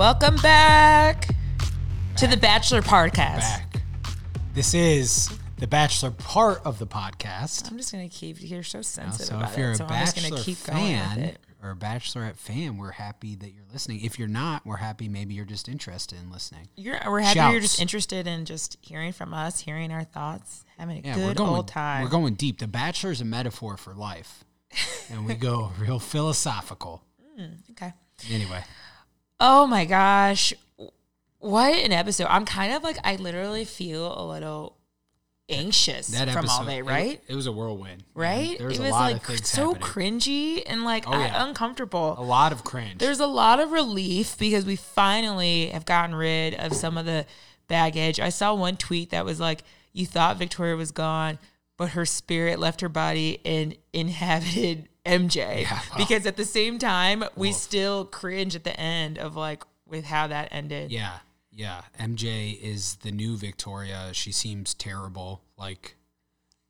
Welcome back, to the Bachelor Podcast. back. This is the bachelor part of the podcast. I'm just gonna keep. You're so sensitive. Now, so if you're it, a so bachelor keep fan or a bachelorette fan, we're happy that you're listening. If you're not, we're happy maybe you're just interested in listening. You're, we're happy you're just interested in just hearing from us, hearing our thoughts, having a Yeah, good going. old time. We're going deep. The bachelor is a metaphor for life, and we go real philosophical. Mm, okay. Anyway, Oh my gosh. What an episode. I'm kind of like, I literally feel a little anxious that from episode, all day, right? It, was a whirlwind, right? There was it was like so happening. cringy and like Oh, yeah. uncomfortable. a lot of cringe. There's a lot of relief because we finally have gotten rid of some of the baggage. I saw one tweet that was like, you thought Victoria was gone, but her spirit left her body and inhabited MJ. Yeah, wow. Because at the same time, we still cringe at the end of like with how that ended. Yeah, yeah. MJ is the new Victoria. She seems terrible. Like,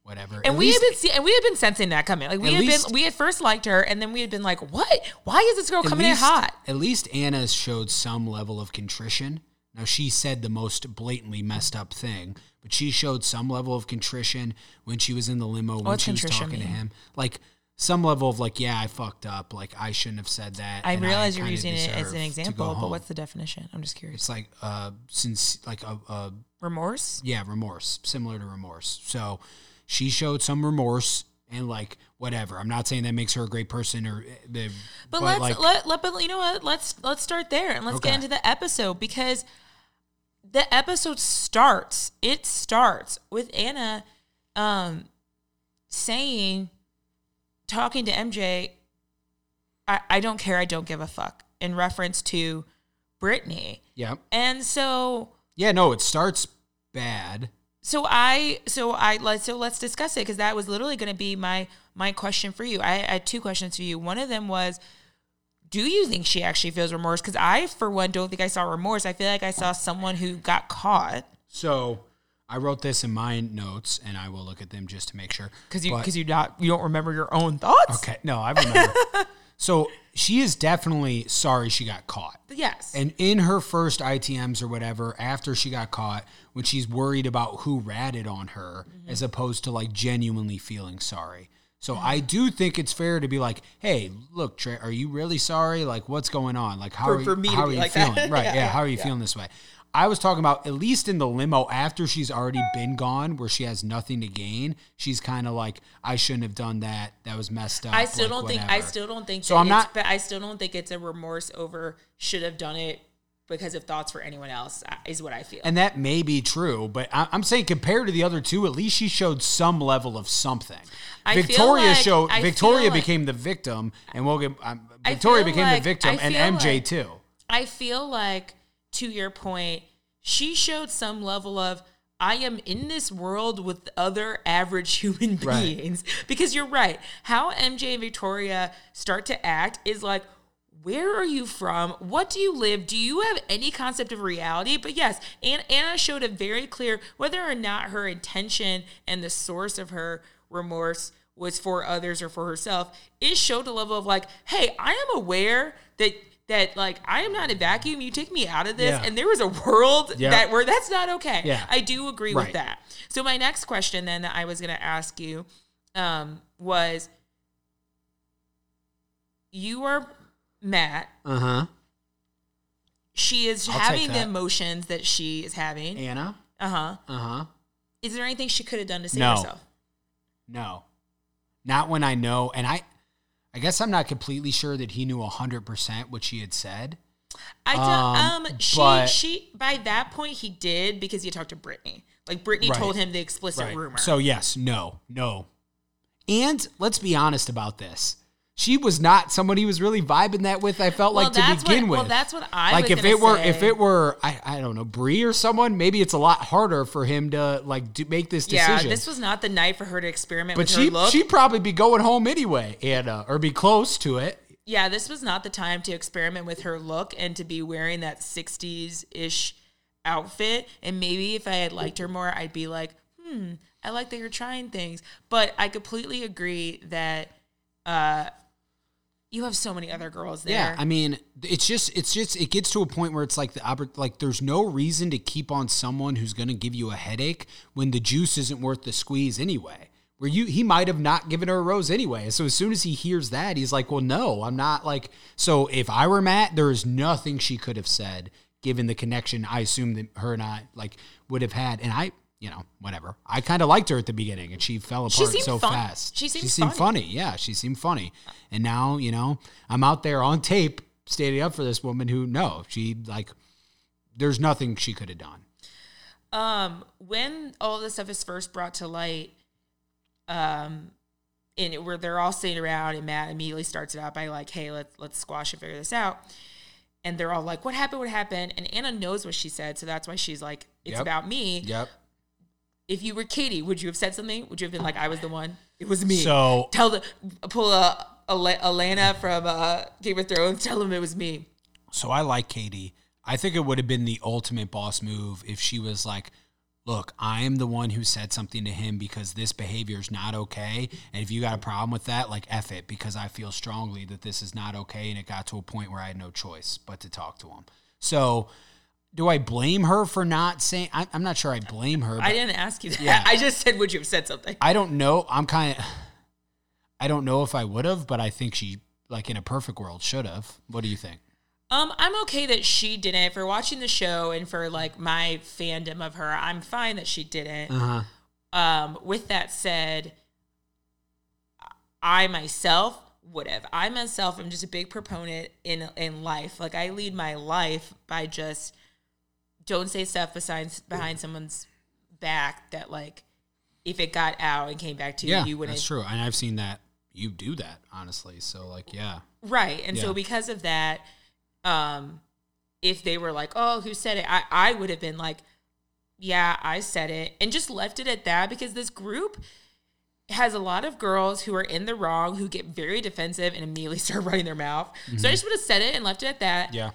whatever. And At we least- had been see- and we had been sensing that coming. Like we had least- been we had first liked her and then we had been like, What? Why is this girl coming least, in hot? At least Anna showed some level of contrition. Now she said the most blatantly messed up thing, but she showed some level of contrition when she was in the limo when What's she was talking to him. Like some level of like, yeah, I fucked up. Like I shouldn't have said that. I realize you're using it as an example, but what's the definition? I'm just curious. it's like uh since like a, a Remorse? yeah, remorse, similar to remorse. So she showed some remorse and like whatever. I'm not saying that makes her a great person or uh, the But, let's like let, let but you know what? Let's let's start there and let's get into the episode because the episode starts. It starts with Anna um saying talking to MJ I, I don't care, I don't give a fuck in reference to Brittany. yeah. And so Yeah, no, it starts bad. So I so I let's so let's discuss it because that was literally going to be my my question for you. I, I had two questions for you. One of them was, do you think she actually feels remorse? Because I, for one, don't think I saw remorse. I feel like I saw someone who got caught So I wrote this in my notes and I will look at them just to make sure. because you because you not you don't remember your own thoughts. Okay, no, I remember. so she is definitely sorry she got caught. Yes. And in her first ITMs or whatever, after she got caught, when she's worried about who ratted on her, Mm-hmm. as opposed to like genuinely feeling sorry. So Mm-hmm. I do think it's fair to be like, "Hey, look, Trey, are you really sorry? Like, what's going on? Like, how For- are you, how are you like feeling? that. Right? Yeah, yeah, yeah, How are you feeling this way? I was talking about at least in the limo after she's already been gone, where she has nothing to gain. She's kind of like, "I shouldn't have done that. That was messed up." I still like, don't think I still don't think So I'm not- but I still don't think it's a remorse over should have done it because of thoughts for anyone else uh, is what I feel. And that may be true, but I'm saying compared to the other two, at least she showed some level of something. I feel Victoria like- showed I Victoria feel like- became the victim, and we'll get um, Victoria became like- the victim, and MJ like- too. I feel like, to your point, she showed some level of I am in this world with other average human Right. beings. Because you're right. How MJ and Victoria start to act is like, where are you from? What do you live? Do you have any concept of reality? But yes, Anna, Anna showed a very clear whether or not her intention and the source of her remorse was for others or for herself. It showed a level of like, hey, I am aware that that like I am not a vacuum. You take me out of this, Yeah. and there was a world Yeah. that where that's not okay. Yeah. I do agree with that. So my next question then that I was going to ask you um, was, you are Matt. Uh huh. She is I'll having the that. emotions that she is having. Anna. Uh huh. Uh huh. Is there anything she could have done to save No. herself? No, not when I know, and I. I guess I'm not completely sure that he knew 100% what she had said. I Um, don't. Um, she but- she by that point he did because he talked to Brittany. Like Brittany Right. told him the explicit rumor. So yes, no, no. And let's be honest about this. She was not someone he was really vibing that with. I felt Well, like to begin what- with. well, that's what I like. was if it were, say. if it were, I, I don't know, Bri or someone, maybe it's a lot harder for him to like do, make this decision. yeah, this was not the night for her to experiment but with she her look. she'd probably be going home anyway, Anna, or be close to it. yeah, this was not the time to experiment with her look and to be wearing that 60s ish outfit. And maybe if I had liked her more, I'd be like, hmm, I like that you're trying things. But I completely agree that uh, You have so many other girls there. Yeah, I mean, it's just it's just it gets to a point where it's like the like there's no reason to keep on someone who's going to give you a headache when the juice isn't worth the squeeze anyway. Where you he might have not given her a rose anyway. So as soon as he hears that, he's like, "Well, no, I'm not like." So if I were Matt, there is nothing she could have said given the connection I assume that her and I like would have had. And I, you know, whatever. I kind of liked her at the beginning, and she fell She apart seemed so fun. fast. She seemed seemed funny. funny. Yeah, she seemed funny. And now, you know, I'm out there on tape standing up for this woman who, no, she like, there's nothing she could have done. um when all this stuff is first brought to light um and it- where they're all sitting around and matt immediately starts it out by like hey let's let's squash and figure this out and they're all like what happened what happened and anna knows what she said so that's why she's like it's Yep. about me Yep. If you were katie would you have said something would you have been like i was the one it was me So tell the pull a, a Olenna from uh, Game of Thrones. Tell him it was me. So I like Katie. I think it would have been the ultimate boss move if she was like, look, I am the one who said something to him because this behavior is not okay. And if you got a problem with that, like F it because I feel strongly that this is not okay. And it got to a point where I had no choice but to talk to him. So do I blame her for not saying? I, I'm not sure I blame her. I didn't ask you that. Yeah. I just said, would you have said something? I don't know. I'm kind of. I don't know if I would have, but I think she, like in a perfect world, should have. What do you think? Um, I'm okay that she didn't. For watching the show and for like my fandom of her, I'm fine that she didn't. Uh huh. Um, with that said, I myself would have. I myself am just a big proponent in in life. Like I lead my life by just don't say stuff besides behind someone's back that like if it got out and came back to Yeah, you, you wouldn't that's true, and I've seen that you do that honestly. So like, yeah, Right. And Yeah. so because of that, um, if they were like, Oh, who said it? I, I would have been like, Yeah, I said it and just left it at that because this group has a lot of girls who are in the wrong who get very defensive and immediately start running their mouth. So I just would have said it and left it at that. Mm-hmm. yeah,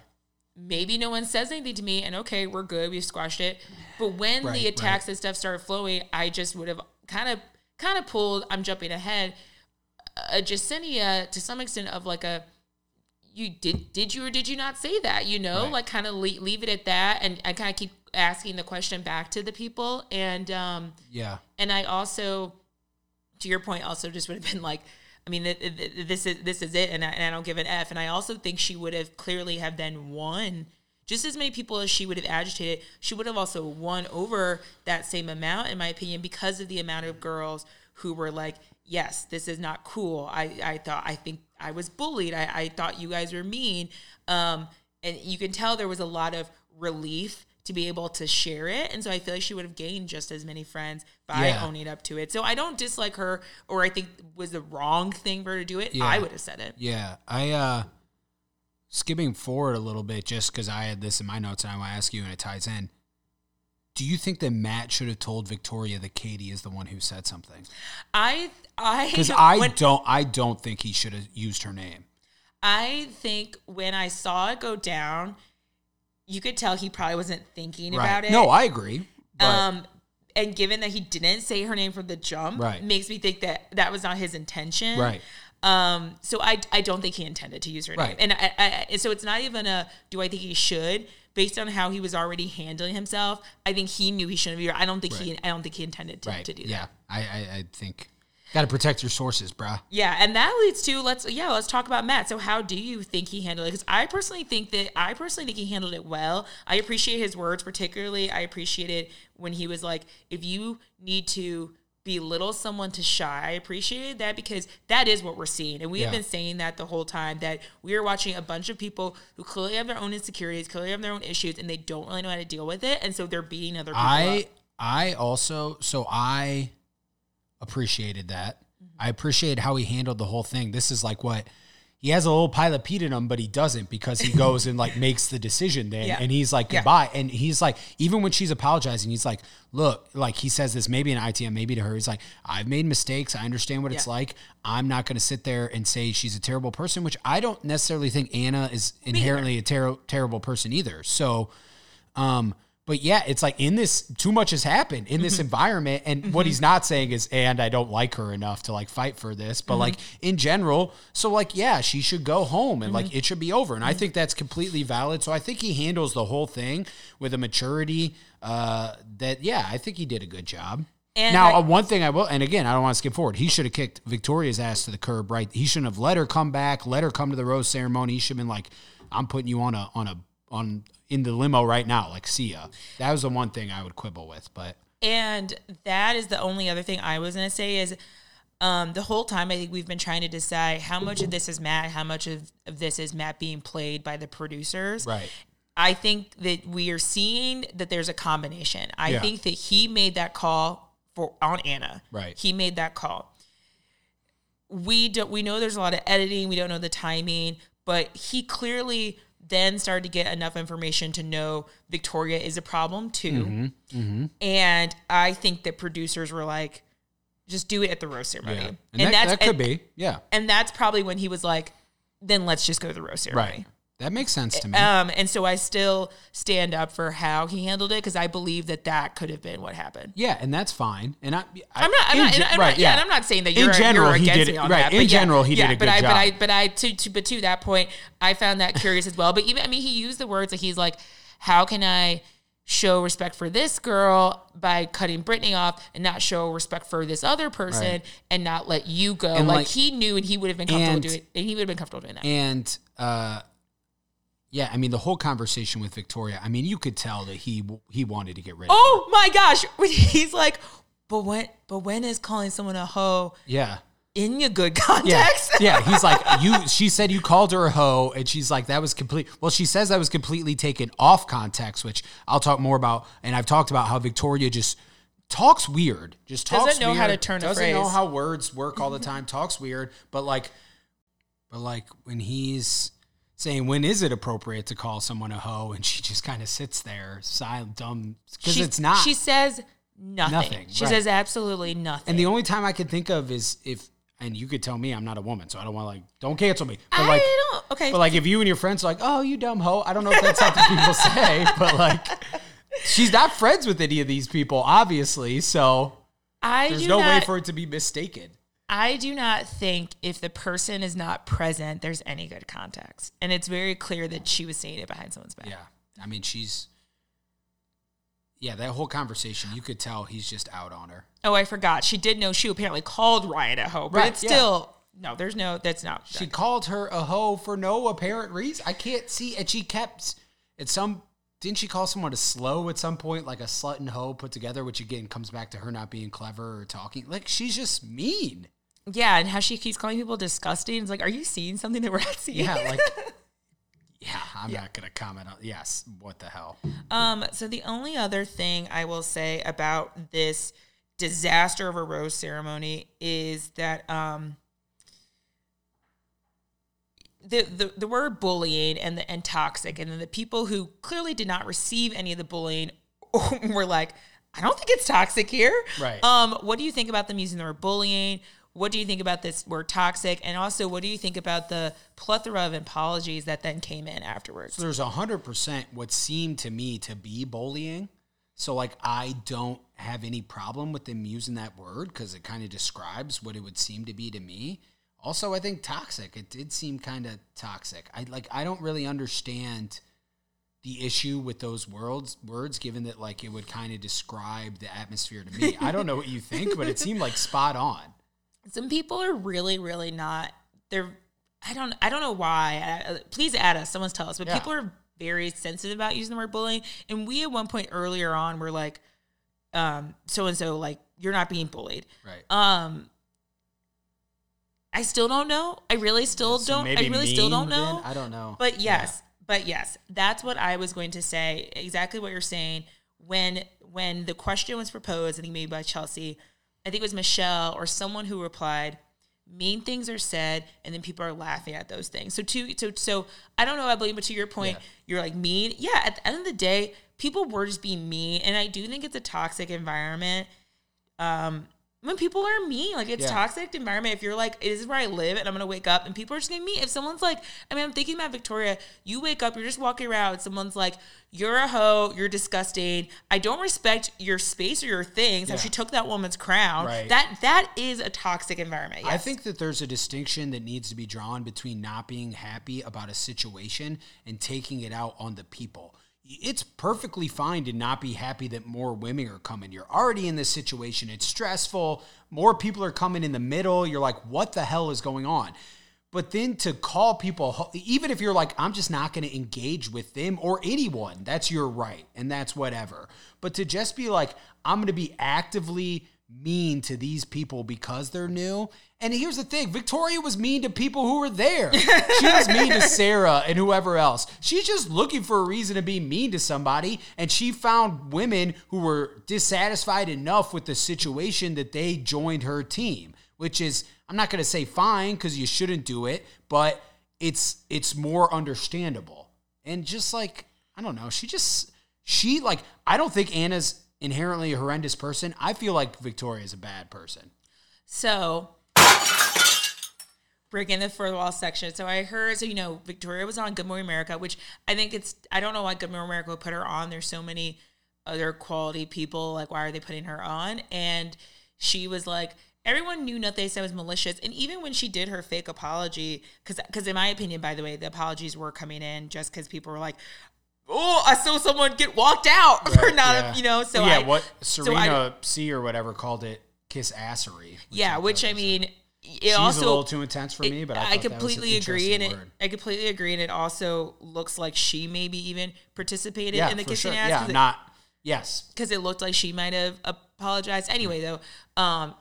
Maybe no one says anything to me and okay, we're good, we've squashed it. But when Right, the attacks and stuff started flowing, I just would have kind of kind of pulled, I'm jumping ahead, a Jessenia to some extent of like a you did did you or did you not say that you know Right. like kind of leave, leave it at that and i kind of keep asking the question back to the people and um yeah, and i also to your point also just would have been like i mean th- th- th- this is this is it and I, and I don't give an f. And i also think she would have clearly have then won just as many people as she would have agitated she would have also won over that same amount in my opinion because of the amount of girls who were like yes this is not cool. I i thought i think i was bullied. I, I thought you guys were mean. Um and you can tell there was a lot of relief to be able to share it and so i feel like she would have gained just as many friends by Yeah. owning up to it so i don't dislike her or i think was the wrong thing for her to do it Yeah. i would have said it yeah. I uh, skipping forward a little bit just because I had this in my notes and I want to ask you and it ties in. Do you think that Matt should have told Victoria that Katie is the one who said something? i i Because I when- don't, I don't think he should have used her name. I think when I saw it go down, you could tell he probably wasn't thinking about it. No, I agree. But um, and given that he didn't say her name from the jump, Right. makes me think that that was not his intention. right, Um, so I I don't think he intended to use her Right. name, and I, I, so it's not even a do I think he should based on how he was already handling himself. I think he knew he shouldn't be. here. I don't think he I don't think he intended to, right. to do that. yeah, I, I, I think got to protect your sources, bruh. Yeah, and that leads to let's yeah let's talk about Matt. So how do you think he handled it? Because I personally think that I personally think he handled it well. I appreciate his words, particularly I appreciate it when he was like, if you need to belittle someone to shy, I appreciated that because that is what we're seeing, and we have been saying that the whole time that we are watching a bunch of people who clearly have their own insecurities, clearly have their own issues, and they don't really know how to deal with it, and so they're beating other people I up. I also so I appreciated that. Mm-hmm. I appreciated how he handled the whole thing. This is like what he has a little pile of Pete in him, but he doesn't because he goes and like makes the decision then Yeah. and he's like Yeah. goodbye. And he's like, even when she's apologizing, he's like, look, like he says this maybe in ITM, maybe to her. He's like, I've made mistakes. I understand what it's like. I'm not gonna sit there and say she's a terrible person, which I don't necessarily think Anna is inherently a ter- terrible person either. So um, but yeah, it's like in this too much has happened in Mm-hmm. this environment, and what he's not saying is, and I don't like her enough to like fight for this, but like Mm-hmm. in general, so like yeah, she should go home and like it should be over, and I think that's completely valid. So I think he handles the whole thing with a maturity uh, that yeah, I think he did a good job. And now, I- uh, one thing I will, and again, I don't want to skip forward. He should have kicked Victoria's ass to the curb, right? He shouldn't have let her come back, let her come to the rose ceremony. He should have been like, "I'm putting you on a on a on in the limo right now." Like, see ya. That was the one thing I would quibble with, but And that is the only other thing I was going to say is um, the whole time I think we've been trying to decide how much of this is Matt, how much of, of this is Matt being played by the producers. Right. I think that we are seeing that there's a combination. I Yeah. think that he made that call for on Anna. Right. He made that call. We don't we know there's a lot of editing, we don't know the timing, but he clearly then started to get enough information to know Victoria is a problem too. Mm-hmm. And I think that producers were like, just do it at the rose ceremony. yeah, and, that, that could and, be, yeah, And that's probably when he was like, then let's just go to the rose ceremony. right. That makes sense to me. Um, and so I still stand up for how he handled it because I believe that that could have been what happened. yeah, and that's fine. And I, I I'm not, I'm not, and I'm right, not, yeah. and I'm not saying that In you're, in general, you're he did it- right, that. in but yeah, general, he did yeah, a but good I, job. But I, but I, to, to, but to that point, I found that curious as well. But even, I mean, he used the words like he's like, how can I show respect for this girl by cutting Brittany off and not show respect for this other person Right. and not let you go? Like, like- he knew and he would have been comfortable and- doing, and he would have been comfortable doing that. And uh, yeah, I mean the whole conversation with Victoria. I mean, you could tell that he he wanted to get rid. Oh my gosh. He's like, but when but when is calling someone a hoe Yeah. in your good context? yeah. He's like, you. She said you called her a hoe, and she's like, that was complete. Well, she says that was completely taken off context, which I'll talk more about. And I've talked about how Victoria just talks weird, just Doesn't talks know how to turn a doesn't know how words work all the time, talks weird. But like, but like when he's saying when is it appropriate to call someone a hoe, and she just kind of sits there, silent, dumb, because it's not. She says nothing. Nothing, She right. says absolutely nothing. And the only time I can think of is if, and you could tell me I'm not a woman, so I don't want to like, don't cancel me. But I like, don't. Okay. but like if you and your friends are like, oh, you dumb hoe. I don't know if that's something people say, but like, she's not friends with any of these people, obviously. So I there's no way for it to be mistaken. I do not think if the person is not present, there's any good context. And it's very clear that she was saying it behind someone's back. Yeah. I mean, she's, yeah, that whole conversation, you could tell he's just out on her. Oh, I forgot. She did know she apparently called Ryan a hoe, but Right, it's yeah. still no. There's no. That's not. She called her a hoe for no apparent reason. I can't see. And she kept at some. Didn't she call someone a slow at some point, like a slut and hoe put together? Which again comes back to her not being clever or talking. Like she's just mean. Yeah, and how she keeps calling people disgusting. It's like, are you seeing something that we're not seeing? Yeah, like. Yeah, I'm not gonna comment on. Yes, what the hell? Um, so the only other thing I will say about this disaster of a rose ceremony is that um the, the, the word bullying and the, and toxic and then the people who clearly did not receive any of the bullying were like i don't think it's toxic here Right. um what do you think about them using the word bullying what do you think about this word toxic and also what do you think about the plethora of apologies that then came in afterwards So there's a hundred percent what seemed to me to be bullying. So like I don't have any problem with them using that word because it kind of describes what it would seem to be to me. Also, I think toxic. It did seem kind of toxic. I like I don't really understand the issue with those words words given that like it would kind of describe the atmosphere to me. I don't know what you think, but it seemed like spot on. Some people are really really not they're i don't i don't know why please add us someone's tell us but Yeah. people are very sensitive about using the word bullying and we at one point earlier on were like um so and so like you're not being bullied Right. um i still don't know i really still So don't i really still don't know then? I don't know. but yes, but yes, that's what I was going to say. Exactly what you're saying. When when the question was proposed, I think maybe by Chelsea, I think it was Michelle or someone who replied, mean things are said and then people are laughing at those things. So to so so I don't know, I believe, but to your point, Yeah. you're like mean. Yeah, at the end of the day, people were just being mean. And I do think it's a toxic environment. Um when people are mean, like it's Yeah. toxic environment. If you're like, this is where I live, and I'm gonna wake up, and people are just gonna mean. If someone's like, I mean, I'm thinking about Victoria. You wake up, you're just walking around. Someone's like, you're a hoe. You're disgusting. I don't respect your space or your things. How she took that woman's crown. Right. That that is a toxic environment. I think that there's a distinction that needs to be drawn between not being happy about a situation and taking it out on the people. It's perfectly fine to not be happy that more women are coming. You're already in this situation. It's stressful. More people are coming in the middle. You're like, what the hell is going on? But then to call people, even if you're like, I'm just not going to engage with them or anyone, that's your right and that's whatever. But to just be like, I'm going to be actively mean to these people because they're new. And here's the thing Victoria was mean to people who were there. She was mean to Sarah and whoever else. She's just looking for a reason to be mean to somebody. And she found women who were dissatisfied enough with the situation that they joined her team, which is, I'm not going to say fine because you shouldn't do it, but it's it's more understandable. And just like, I don't know, she just, she like, I don't think Anna's inherently a horrendous person. I feel like Victoria's a bad person. So, breaking the further wall section. So I heard, so you know, Victoria was on Good Morning America, which I think it's, I don't know why Good Morning America would put her on. There's so many other quality people. Like, why are they putting her on? And she was like, everyone knew nothing they said was malicious. And even when she did her fake apology, because, because in my opinion, by the way, the apologies were coming in just because people were like, oh, I saw someone get walked out for not, Yeah. you know, so yeah, I, what so Serena I- C or whatever called it kiss assery. yeah, which I mean, it she's also a little too intense for it- me, but I, I, thought that was an completely agree, and it. I completely agree, and it also looks like she maybe even participated yeah, in the kissing sure. ass Yeah, not yes. because it looked like she might have apologized anyway. Though, um,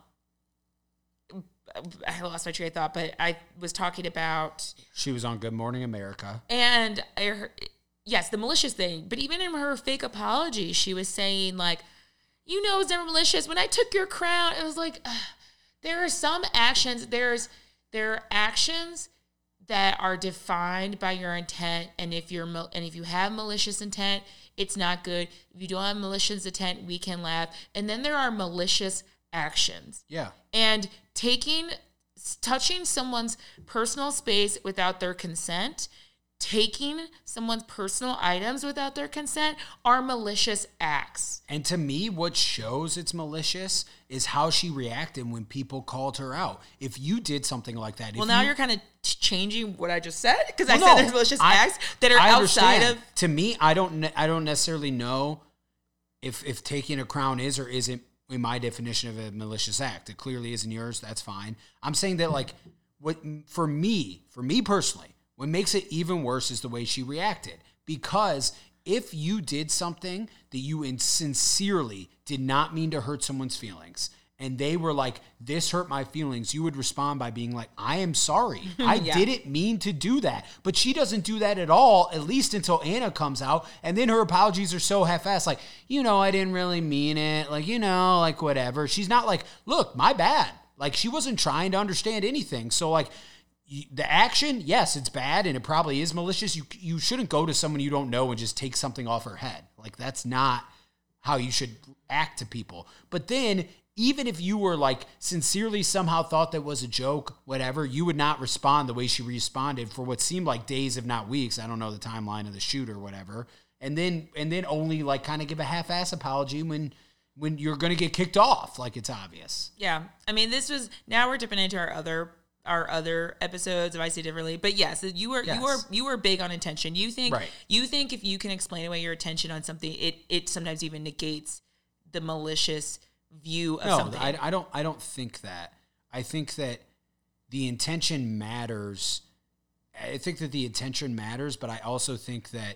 I lost my train of thought, but I was talking about She was on Good Morning America. and I heard, yes, the malicious thing. But even in her fake apology, she was saying like, "You know, it's never malicious." When I took your crown, it was like, ugh. There are some actions. There's there are actions that are defined by your intent, and if you're and if you have malicious intent, it's not good. If you don't have malicious intent, we can laugh. And then there are malicious actions Yeah. and taking touching someone's personal space without their consent taking someone's personal items without their consent are malicious acts And to me, what shows it's malicious is how she reacted when people called her out. If you did something like that, well now you, you're kind of changing what i just said because i said no, there's malicious I- acts that are I outside understand. of To me, I don't. I don't necessarily know if if taking a crown is or isn't in my definition of a malicious act. It clearly isn't yours. That's fine. I'm saying that like what for me, for me personally, what makes it even worse is the way she reacted because. If you did something that you sincerely did not mean to hurt someone's feelings, and they were like, "This hurt my feelings," you would respond by being like, "I am sorry. I Yeah. didn't mean to do that." But she doesn't do that at all, at least until Anna comes out, and then her apologies are so half-assed, like, "You know, I didn't really mean it," like, you know, like whatever. She's not like, "Look, my bad." Like she wasn't trying to understand anything. So like. The action, yes, it's bad and it probably is malicious. You you shouldn't go to someone you don't know and just take something off her head. Like that's not how you should act to people. But then, even if you were like sincerely somehow thought that was a joke, whatever, you would not respond the way she responded for what seemed like days, if not weeks. I don't know the timeline of the shoot or whatever. And then and then only like kind of give a half-ass apology when when you're gonna get kicked off, like it's obvious. Yeah, I mean, this was now we're dipping into our other our other episodes of I See Differently, but yes, you were you are you are big on intention. You think Right. you think if you can explain away your attention on something, it it sometimes even negates the malicious view of no, something. I, I don't. I don't think that. I think that the intention matters. I think that the intention matters, but I also think that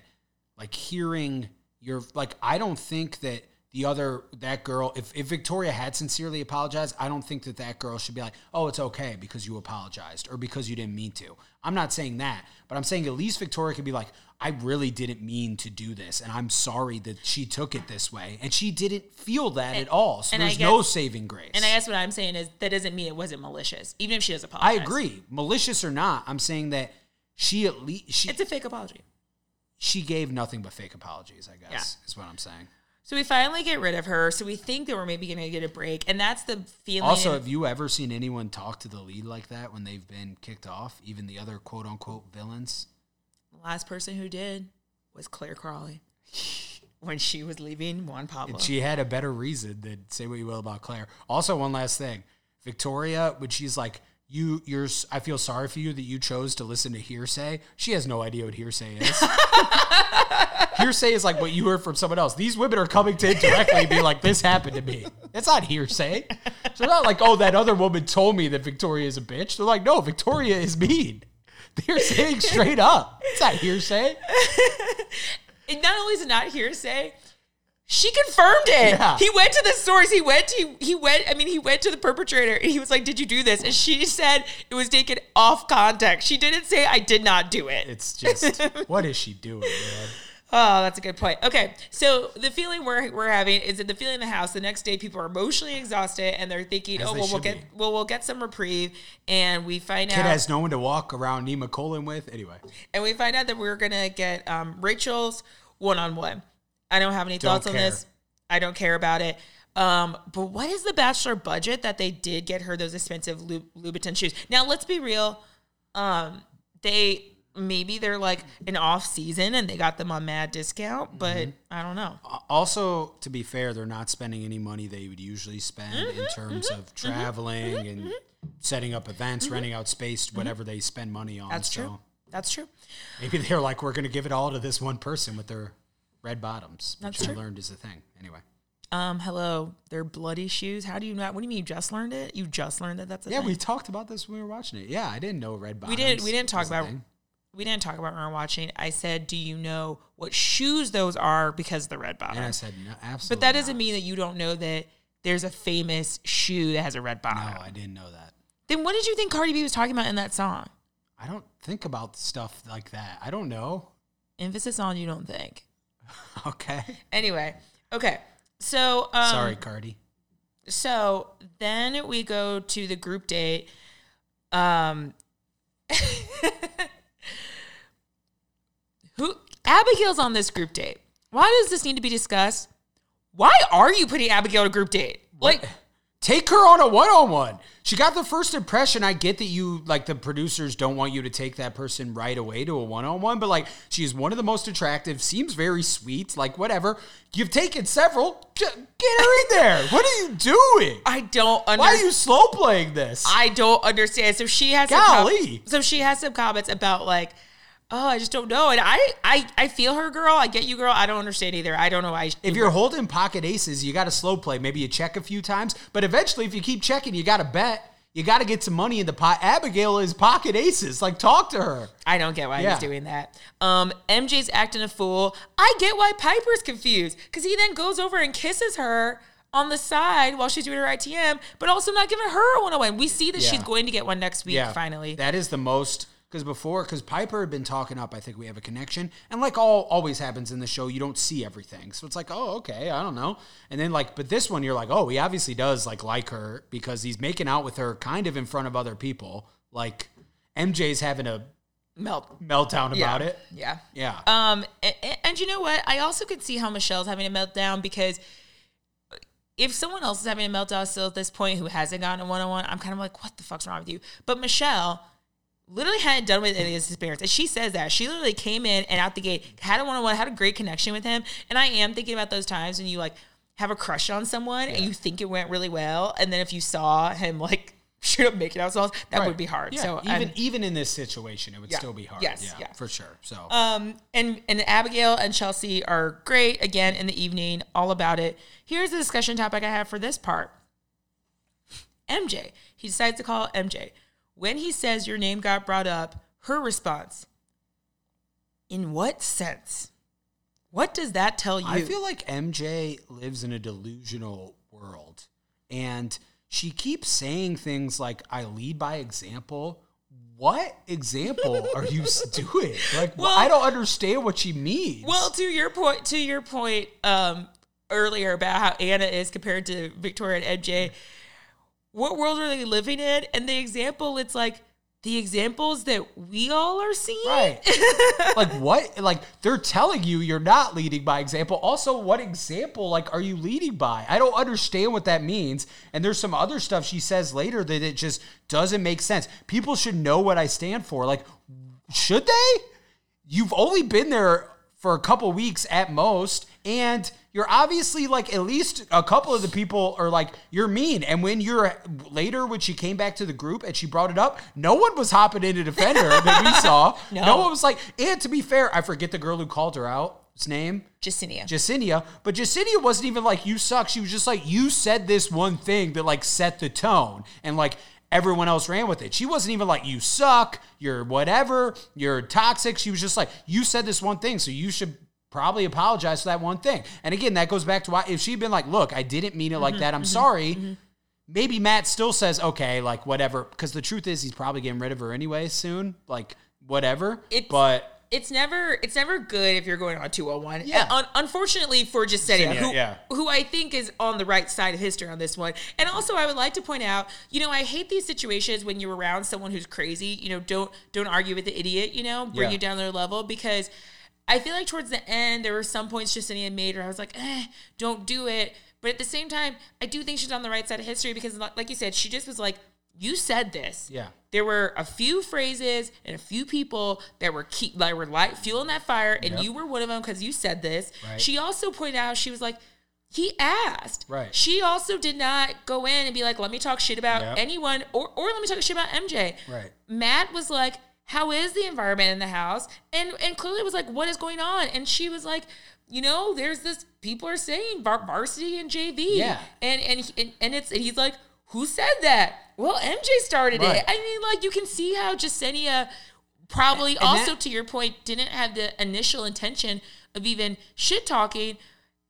like hearing your like I don't think that the other that girl if, if Victoria had sincerely apologized, I don't think that that girl should be like, "Oh, it's okay because you apologized or because you didn't mean to." I'm not saying that, but I'm saying at least Victoria could be like, "I really didn't mean to do this and I'm sorry that she took it this way." And she didn't feel that at all. So and there's no saving grace. and I guess what I'm saying is that doesn't mean it wasn't malicious, even if she does apologize. I agree, malicious or not. I'm saying that she at least she It's a fake apology. she gave nothing but fake apologies. I guess is what I'm saying. So we finally get rid of her. So we think that we're maybe going to get a break, and that's the feeling. Also, have you ever seen anyone talk to the lead like that when they've been kicked off? Even the other quote unquote villains. the last person who did was Clare Crawley when she was leaving Juan Pablo. And she had a better reason than say what you will about Claire. Also, one last thing, Victoria, when she's like, "You, you're," I feel sorry for you that you chose to listen to hearsay. She has no idea what hearsay is. hearsay is like what you heard from someone else. These women are coming to it directly and be like, "This happened to me." It's not hearsay. So they're not like, "Oh, that other woman told me that Victoria is a bitch." They're like, "No, Victoria is mean." They're saying straight up. It's not hearsay. and not only is it not hearsay, she confirmed it. Yeah. He went to the source. He went to he went. I mean, he went to the perpetrator and he was like, "Did you do this?" And she said it was taken off context. She didn't say I did not do it. It's just, what is she doing, man? Oh, that's a good point. Okay, so the feeling we're we're having is that the feeling in the house. The next day, people are emotionally exhausted and they're thinking, As "Oh, they well, we'll get be. well, we'll get some reprieve." And we find out Kid out, has no one to walk around Nemacolin with. Anyway, and we find out that we're gonna get um, Rachael's one on one. I don't have any Don't thoughts on care. this. I don't care about it. Um, but what is the bachelor budget that they did get her those expensive Lou- Louboutin shoes? Now, let's be real. Um, they maybe they're like an off season and they got them on mad discount, but Mm-hmm. I don't know. also to be fair, they're not spending any money they would usually spend Mm-hmm, in terms of traveling and setting up events, renting out space, whatever they spend money on. Mm-hmm. That's so true. That's true. maybe they're like, we're going to give it all to this one person with their red bottoms, which That's I true. learned is a thing. Anyway, Um, hello, they're bloody shoes. How do you not? What do you mean you just learned it? You just learned that that's a yeah, thing? we talked about this when we were watching it. Yeah, I didn't know red bottoms. we didn't we didn't talk about. We didn't talk about when watching. I said, do you know what shoes those are because of the red bottom? And I said, no, absolutely. but that doesn't not. mean that you don't know that there's a famous shoe that has a red bottom. No, I didn't know that. Then what did you think Cardi B was talking about in that song? I don't think about stuff like that. I don't know. Emphasis on you don't think. Okay. Anyway, okay. So um, Sorry, Cardi. So then we go to the group date. Um, who Abigail's on this group date? Why does this need to be discussed? Why are you putting Abigail on a group date? Like, Take her on a one-on-one. She got the first impression. I get that you like the producers don't want you to take that person right away to a one-on-one, but like she's one of the most attractive, seems very sweet, like whatever. You've taken several. Get her in there. What are you doing? I don't understand. Why are you slow playing this? I don't understand. So she has some com- Golly. so she has some comments about like, oh, I just don't know. And I, I, I feel her, girl. I get you, girl. I don't understand either. I don't know why. if you're holding pocket aces, you got to slow play. Maybe you check a few times, but eventually, if you keep checking, you got to bet. You got to get some money in the pot. Abigail is pocket aces. Like, talk to her. I don't get why Yeah. he's doing that. Um, MJ's acting a fool. I get why Piper's confused because he then goes over and kisses her on the side while she's doing her ITM, but also not giving her a one on one. We see that she's going to get one next week. finally, That is the most because before because Piper had been talking up. I think we have a connection, and like all always happens in the show, you don't see everything. So it's like, oh, okay, I don't know. And then like, but this one, you're like, oh, he obviously does like like her because he's making out with her kind of in front of other people. Like MJ's having a melt. meltdown Yeah. about it. Yeah. Yeah. Um, and, and you know what? I also could see how Michelle's having a meltdown because if someone else is having a meltdown still at this point who hasn't gotten a one on one, I'm kind of like, what the fuck's wrong with you? But Michelle literally hadn't done with any of this experience. And she says that. She literally came in and out the gate, had a one on one, had a great connection with him. And I am thinking about those times when you like have a crush on someone and you think it went really well. And then if you saw him like shoot up making out songs, that Right. would be hard. Yeah, So even I'm- even in this situation, it would Yeah. still be hard. Yes, yeah, yeah. for sure. So Um, and and Abigail and Chelsea are great again in the evening, all about it. Here's the discussion topic I have for this part. MJ. He decides to call MJ. When he says your name got brought up, her response. In what sense? What does that tell you? I feel like MJ lives in a delusional world and she keeps saying things like, I lead by example. What example are you doing? Like, Well- I don't understand what she means. Well, to your point, to your point um, earlier about how Anna is compared to Victoria and MJ, what world are they living in? And the example, it's like the examples that we all are seeing. Right. like what? Like they're telling you you're not leading by example. Also, what example like are you leading by? I don't understand what that means. And there's some other stuff she says later that it just doesn't make sense. People should know what I stand for. Like should they? You've only been there for a couple weeks at most and you're obviously like at least a couple of the people are like you're mean and when you're later when she came back to the group and she brought it up no one was hopping in to defend her that we saw no. no. one was like and to be fair i forget the girl who called her out his name Jessenia. Jessenia. But Jessenia wasn't even like you suck. She was just like you said this one thing that like set the tone. And like everyone else ran with it. She wasn't even like, you suck, you're whatever, you're toxic. She was just like, you said this one thing, so you should probably apologize for that one thing. And again, that goes back to why if she'd been like, look, I didn't mean it mm-hmm, like that, I'm mm-hmm, sorry. Mm-hmm. Maybe Matt still says, okay, like whatever. Because the truth is, he's probably getting rid of her anyway soon. Like, whatever. It's, but it's never it's never good if you're going on 201. Yeah. Un- unfortunately for Jessenia, who, yeah. who I think is on the right side of history on this one. And also I would like to point out, you know, I hate these situations when you're around someone who's crazy. You know, don't don't argue with the idiot, you know, bring yeah. you down their level because I feel like towards the end there were some points Jessenia made where I was like, eh, don't do it. But at the same time, I do think she's on the right side of history because, like you said, she just was like, you said this. Yeah. There were a few phrases and a few people that were keep that were light fueling that fire, and yep. you were one of them because you said this. Right. She also pointed out she was like, he asked. Right. She also did not go in and be like, let me talk shit about yep. anyone or or let me talk shit about MJ. Right. Matt was like, how is the environment in the house? And and clearly was like, what is going on? And she was like, you know, there's this people are saying var- varsity and JV. Yeah. And and and, and it's and he's like, who said that? Well, MJ started right. it. I mean, like you can see how Jessenia probably and also that, to your point didn't have the initial intention of even shit talking.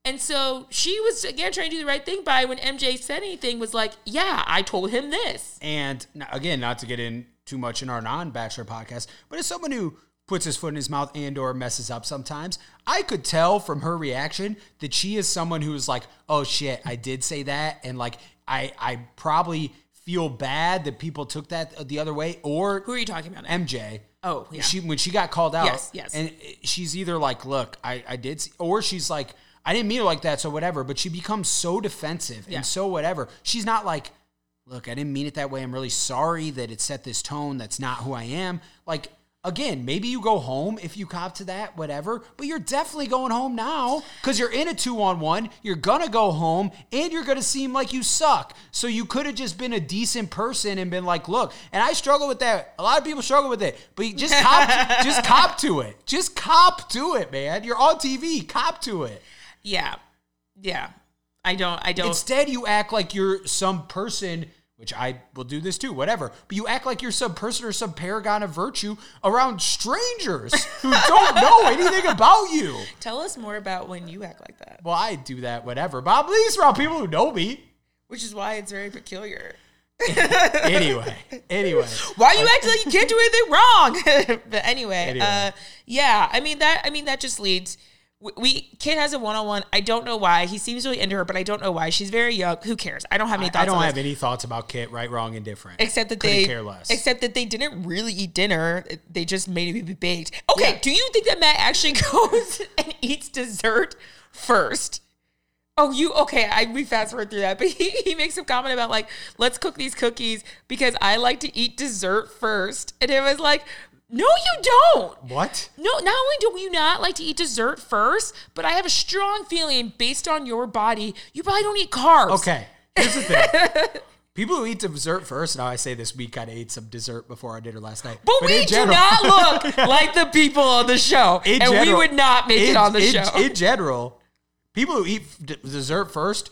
And so she was again trying to do the right thing by when MJ said anything was like, "Yeah, I told him this." And again, not to get in too much in our non-bachelor podcast, but as someone who puts his foot in his mouth and or messes up sometimes, I could tell from her reaction that she is someone who is like, "Oh shit, I did say that," and like I I probably feel bad that people took that the other way. Or who are you talking about? MJ. Oh, yeah. She when she got called out. Yes, yes. And she's either like, "Look, I I did," see, or she's like, "I didn't mean it like that," so whatever. But she becomes so defensive yeah. and so whatever. She's not like. Look, I didn't mean it that way. I'm really sorry that it set this tone. That's not who I am. Like, Again, maybe you go home if you cop to that, whatever, but you're definitely going home now because you're in a two on one. You're going to go home and you're going to seem like you suck. So you could have just been a decent person and been like, look, and I struggle with that. A lot of people struggle with it, but just cop, just cop to it. Just cop to it, man. You're on TV. Cop to it. Yeah. Yeah. I don't, I don't. Instead, you act like you're some person which I will do this too, whatever. But you act like you're some person or some paragon of virtue around strangers who don't know anything about you. Tell us more about when you act like that. Well, I do that, whatever. But I'm least around people who know me. Which is why it's very peculiar. anyway, anyway. Why are you acting like you can't do anything wrong? but anyway, anyway, uh, yeah, I mean that I mean that just leads we Kit has a one on one. I don't know why. He seems really into her, but I don't know why. She's very young. Who cares? I don't have any thoughts. I, don't have this. any thoughts about Kit. Right, wrong, indifferent. Except that Couldn't they care less. Except that they didn't really eat dinner. They just made it be baked. Okay. Yeah. Do you think that Matt actually goes and eats dessert first? Oh, you okay? I we fast forward through that, but he, he makes a comment about like, let's cook these cookies because I like to eat dessert first, and it was like, no, you don't. What? No, not only do you not like to eat dessert first, but I have a strong feeling based on your body, you probably don't eat carbs. Okay. Here's the thing. People who eat dessert first, now I say this week kind of ate some dessert before our dinner last night. But, but we general, do not look like the people on the show. and general, we would not make in, it on the in, show. In general, people who eat dessert first,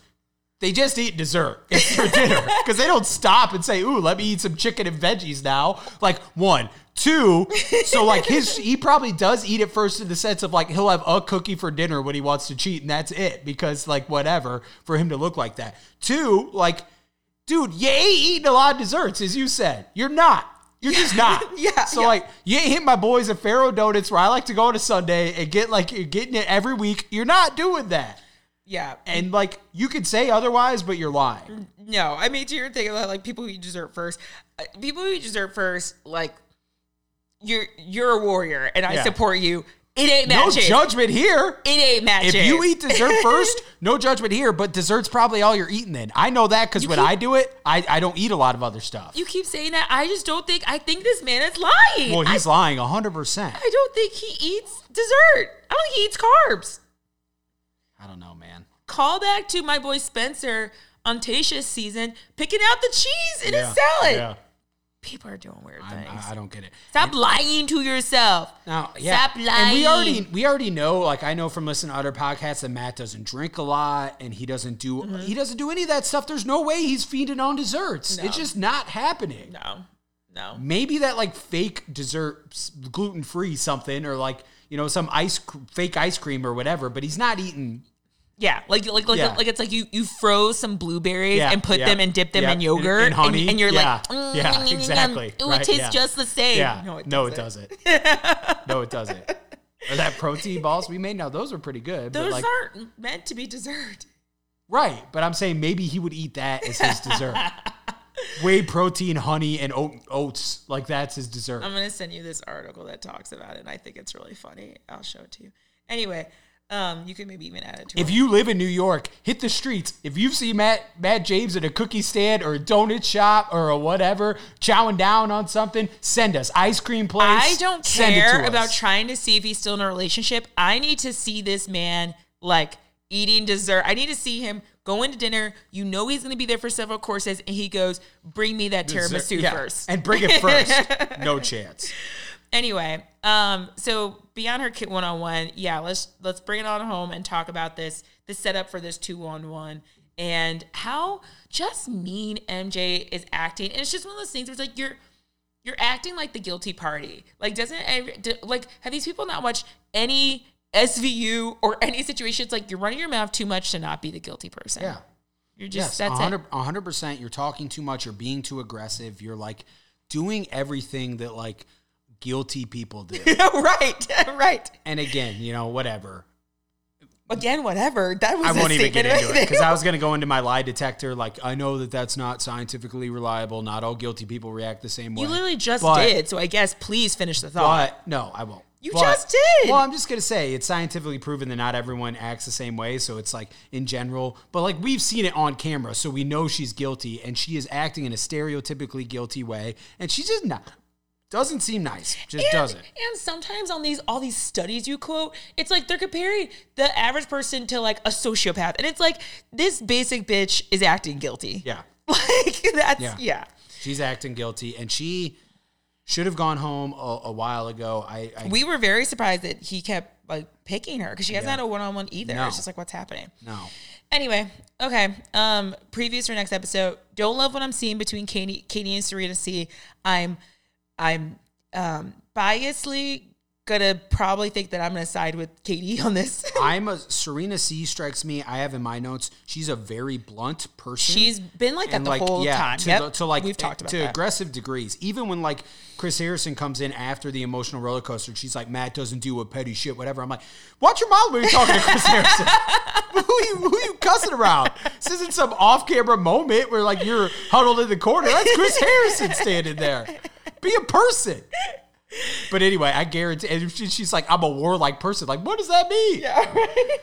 they just eat dessert It's for dinner because they don't stop and say, "Ooh, let me eat some chicken and veggies now." Like one, Two, so like his, he probably does eat it first in the sense of like he'll have a cookie for dinner when he wants to cheat, and that's it because like whatever for him to look like that. Two, like, dude, you ain't eating a lot of desserts, as you said. You're not. You're just not. yeah. So yeah. like, you ain't hit my boys at Faro Donuts where I like to go on a Sunday and get like you're getting it every week. You're not doing that. Yeah. And like you could say otherwise, but you're lying. No, I mean, to your thing about like people who eat dessert first, uh, people who eat dessert first, like you're you're a warrior, and I Yeah. support you. It ain't No judgment here. It ain't matching. If you eat dessert first, no judgment here, but dessert's probably all you're eating then. I know that because when keep- I do it, I, I don't eat a lot of other stuff. you keep saying that, I just don't think. I think this man is lying. well, I, he's lying 100%. I don't think he eats dessert. I don't think he eats carbs. I don't know, man. Call back to my boy Spencer on Tayshia's season, picking out the cheese in his salad. Yeah. People are doing weird I'm- things. I, I don't get it. Stop lying to yourself. Now, yeah, Stop lying. and we already we already know. Like I know from listening to other podcasts that Matt doesn't drink a lot, and he doesn't do Mm-hmm. he doesn't do any of that stuff. There's no way he's feeding on desserts. No. It's just not happening. No, no. Maybe that like fake dessert, gluten free something, or like you know some ice fake ice cream or whatever. But he's not eating. Yeah, like like like Yeah. like it's like you you froze some blueberries Yeah, and put yeah, them and dip them in yogurt and- and honey, and, you're yeah, like mm, yeah, mm, mm, exactly, It right, tastes just the same. Yeah, no, it no, doesn't. it doesn't. no, it doesn't. Or that protein balls we made. Now those are pretty good. but Those like, aren't meant to be dessert. Right, but I'm saying maybe he would eat that as his dessert. Whey protein, honey, and oat, oats. Like that's his dessert. I'm gonna send you this article that talks about it. and I think it's really funny. I'll show it to you. Anyway, um, you could maybe even add it to. if it. you live in New York, hit the streets. If you see Matt Matt James at a cookie stand or a donut shop or a whatever, chowing down on something, send us ice cream place. I don't send it care to about us. trying to see if he's still in a relationship. I need to see this man like eating dessert. I need to see him going to dinner. You know he's going to be there for several courses, and he goes, "Bring me that tiramisu Yeah, first. and bring it first. no chance. Anyway, um, so beyond her kit one on one, yeah, let's let's bring it on home and talk about this the setup for this two on one and how just mean MJ is acting. And it's just one of those things where it's like you're you're acting like the guilty party. Like doesn't like have these people not watched any SVU or any situation? It's like you're running your mouth too much to not be the guilty person. Yeah. you're just Yes, that's 100, it. 100%. You're talking too much. You're being too aggressive. You're like doing everything that like guilty people do. right, right. and again, you know, whatever. Again, whatever. That was I won't even get into it because. I was going to go into my lie detector. Like, I know that that's not scientifically reliable. Not all guilty people react the same way. You literally just But- did, so I guess please finish the thought. But no, I won't. You But- just did. Well, I'm just gonna say it's scientifically proven that not everyone acts the same way. So it's like in general, but like we've seen it on camera, so we know she's guilty, and she is acting in a stereotypically guilty way, and she's just not doesn't seem nice. Just and, doesn't. and sometimes on these all these studies you quote, it's like they're comparing the average person to like a sociopath, and it's like this basic bitch is acting guilty. Yeah, like that's Yeah. yeah. she's acting guilty, and she should have gone home a, a while ago. I, I We were very surprised that he kept like picking her because she hasn't Yeah. had a one on one either. No. It's just like what's happening. no. Anyway, okay. Um, previews for next episode. Don't love what I'm seeing between Katie, Katie and Serena C. I'm, I'm um, biasly gonna probably think that I'm gonna side with Katie on this. I'm a Serena C strikes me. I have in my notes. She's a very blunt person. She's been like that the like whole yeah, time. to, Yep. the, to like we've talked about to that. aggressive degrees. Even when like Chris Harrison comes in after the emotional roller coaster, she's like, Matt doesn't do a petty shit, whatever. I'm like, watch your mouth when you're talking to Chris Harrison. who you who you cussing around? This isn't some off camera moment where like you're huddled in the corner. That's Chris Harrison standing there. Be a person. But anyway, I guarantee. And she's like, I'm a warlike person. Like, what does that mean? yeah, right.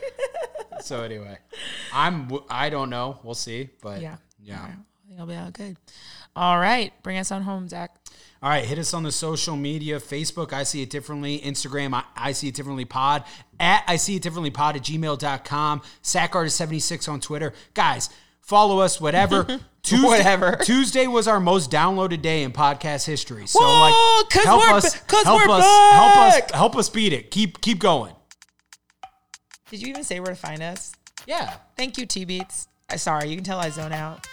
So anyway, I'm. I don't know. We'll see. But yeah, yeah. Right. I think I'll be all good. All right, bring us on home, Zach. All right, hit us on the social media Facebook, I see it differently. Instagram, I, I see it differently pod. At I see it differently pod at gmail.com. SackArtist76 on Twitter. Guys, follow us, whatever. Tuesday, Whatever. Tuesday was our most downloaded day in podcast history. So Whoa, like help we're us, help we're us, help us, help us beat it. Keep keep going. Did you even say where to find us? Yeah. Thank you, T Beats. I sorry, you can tell I zone out.